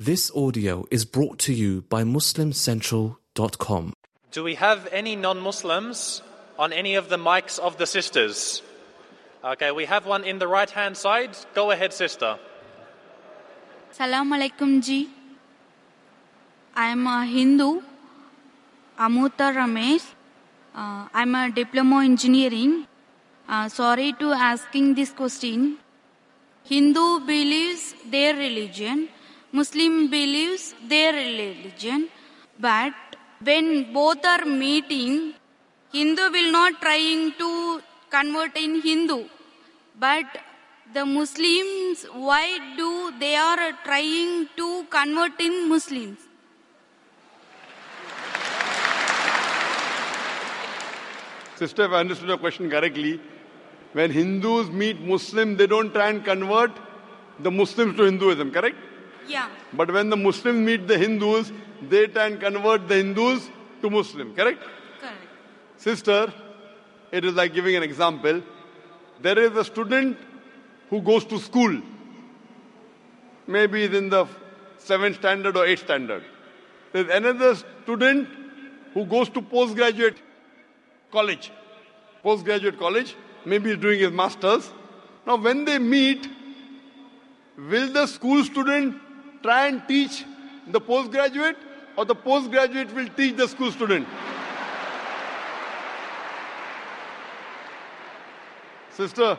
This audio is brought to you by MuslimCentral.com. Do we have any non Muslims on any of the mics of the sisters? Okay, we have one in the right hand side. Go ahead, sister. Salam alaikum ji. I am a Hindu, Amuta Ramesh. Uh, I'm a diploma engineering. Uh, sorry to asking this question. Hindu believes their religion, Muslim believes their religion, but when both are meeting, Hindu will not trying to convert in Hindu, but the Muslims, why do they are trying to convert in Muslims? Sister, if I understood your question correctly, when Hindus meet Muslim, they don't try and convert the Muslims to Hinduism, correct? Yeah. But when the Muslims meet the Hindus, they try and convert the Hindus to Muslim, correct? Correct. Sister, it is like giving an example. There is a student who goes to school. Maybe he's in the seventh standard or eighth standard. There's another student who goes to postgraduate college. Postgraduate college. Maybe he's doing his master's. Now, when they meet, will the school student try and teach the postgraduate or the postgraduate will teach the school student? Sister,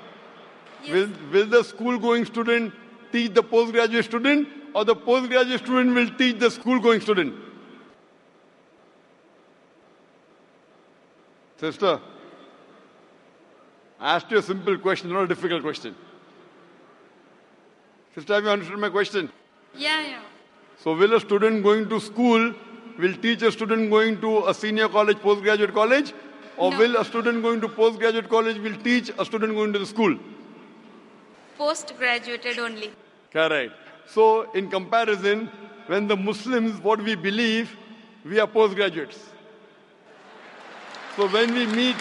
will, will the school going student teach the postgraduate student or the postgraduate student will teach the school going student? Sister, I asked you a simple question, not a difficult question. Sister, have you understood my question? Yeah, yeah. So, will a student going to school will teach a student going to a senior college, postgraduate college, or No. will a student going to postgraduate college will teach a student going to the school? Post graduated only. Correct. So, in comparison, when the Muslims, what we believe, we are postgraduates. So, when we meet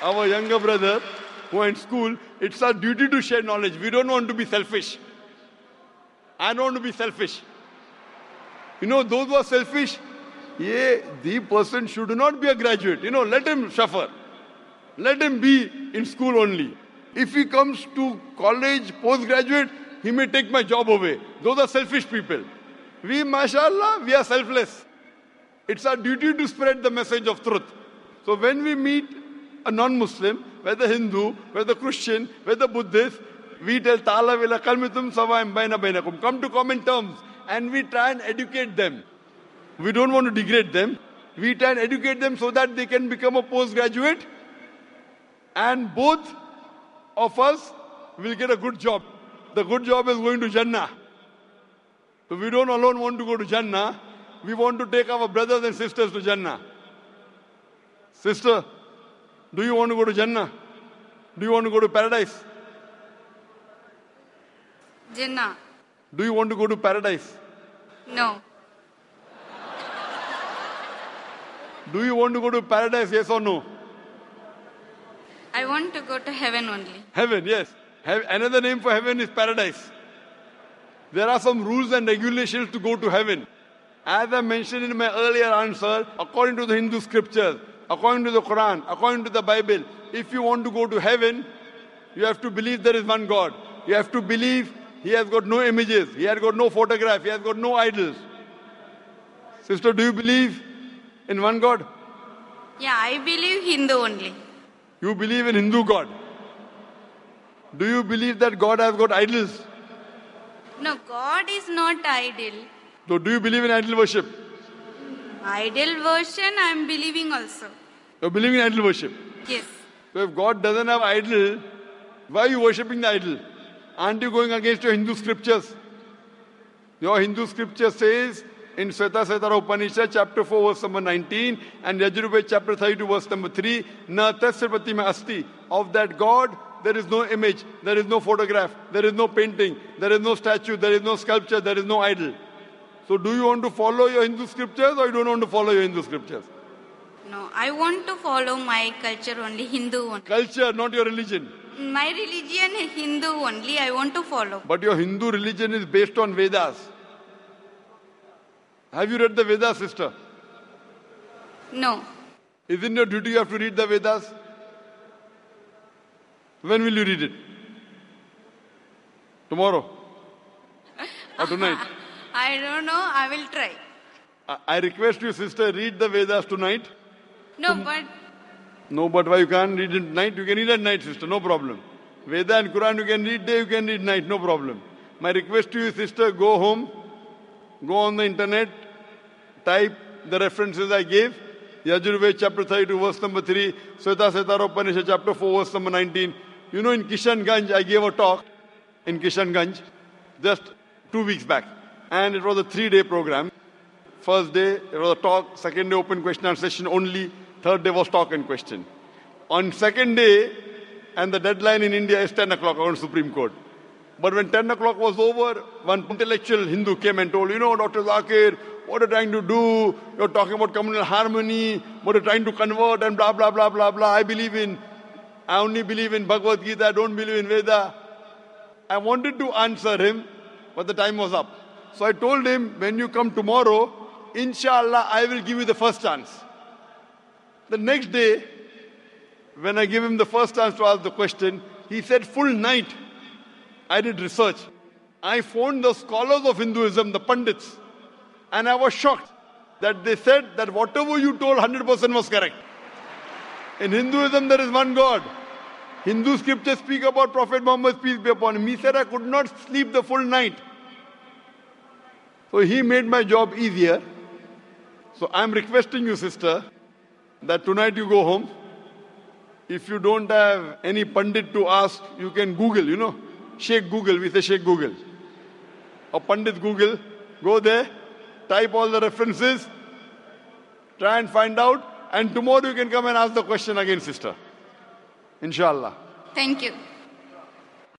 our younger brother who are in school, it's our duty to share knowledge. We don't want to be selfish. I don't want to be selfish. You know, those who are selfish, yeah, the person should not be a graduate. You know, let him suffer. Let him be in school only. If he comes to college, postgraduate, he may take my job away. Those are selfish people. We, mashallah, we are selfless. It's our duty to spread the message of truth. So when we meet a non-Muslim, whether Hindu, whether Christian, whether Buddhist, we tell Ta'ala vila kalmitum sawayim baina bainakum. Come to common terms. And we try and educate them. We don't want to degrade them. We try and educate them so that they can become a postgraduate. And both of us will get a good job. The good job is going to Jannah. So we don't alone want to go to Jannah. We want to take our brothers and sisters to Jannah. Sister, do you want to go to Jannah? Do you want to go to paradise? Jinnah. Do you want to go to paradise? No. Do you want to go to paradise, yes or no? I want to go to heaven only. Heaven, yes. Heav- Another name for heaven is paradise. There are some rules and regulations to go to heaven. As I mentioned in my earlier answer, according to the Hindu scriptures, according to the Quran, according to the Bible, if you want to go to heaven, you have to believe there is one God. You have to believe He has got no images, He has got no photograph, He has got no idols. Sister, do you believe in one God? Yeah, I believe Hindu only. You believe in Hindu God. Do you believe that God has got idols? No, God is not idol. So do you believe in idol worship? Idol version I am believing also. You believe in idol worship. Yes. So if God doesn't have idol, why are you worshipping the idol? Aren't you going against your Hindu scriptures? Your Hindu scripture says in Svetasvatara Upanishad, chapter 4, verse number 19, and Yajurved, chapter 32, verse number 3, Na tasya pratima asti. Of that God, there is no image, there is no photograph, there is no painting, there is no statue, there is no sculpture, there is no idol. So do you want to follow your Hindu scriptures or you don't want to follow your Hindu scriptures? No, I want to follow my culture only, Hindu only. Culture, not your religion. My religion is Hindu only, I want to follow. But your Hindu religion is based on Vedas. Have you read the Vedas, sister? No. Isn't your duty you have to read the Vedas? When will you read it? Tomorrow? Or tonight? I don't know. I will try. I- I request you, sister, read the Vedas tonight. No, but No, but why you can't read it night? You can read at night, sister, no problem. Veda and Quran you can read day, you can read night, no problem. My request to you, sister, go home, go on the internet, type the references I gave. Yajurved chapter 32, verse number 3, Svetasvatara Upanishad chapter 4, verse number 19. You know, in Kishanganj, I gave a talk in Kishanganj just two weeks back. And it was a three day program. First day, it was a talk. Second day, open question and session only. Third day was talk and question. On second day, and the deadline in India is 10 o'clock on Supreme Court. But when 10 o'clock was over, one intellectual Hindu came and told, you know, Dr. Zakir, what are you're trying to do, you're talking about communal harmony, what you're trying to convert and blah, blah, blah, blah, blah. I believe in, I only believe in Bhagavad Gita, I don't believe in Veda. I wanted to answer him, but the time was up. So I told him, when you come tomorrow, inshallah, I will give you the first chance. The next day, when I gave him the first chance to ask the question, he said, full night, I did research. I phoned the scholars of Hinduism, the Pandits, and I was shocked that they said that whatever you told 100% was correct. In Hinduism, there is one God. Hindu scriptures speak about Prophet Muhammad, peace be upon him. He said, I could not sleep the full night. So he made my job easier. So I'm requesting you, sister, that tonight you go home. If you don't have any Pandit to ask, you can Google, you know. Sheikh Google, we say Sheikh Google. Or Pandit Google. Go there, type all the references, try and find out, and tomorrow you can come and ask the question again, sister. Inshallah. thank you.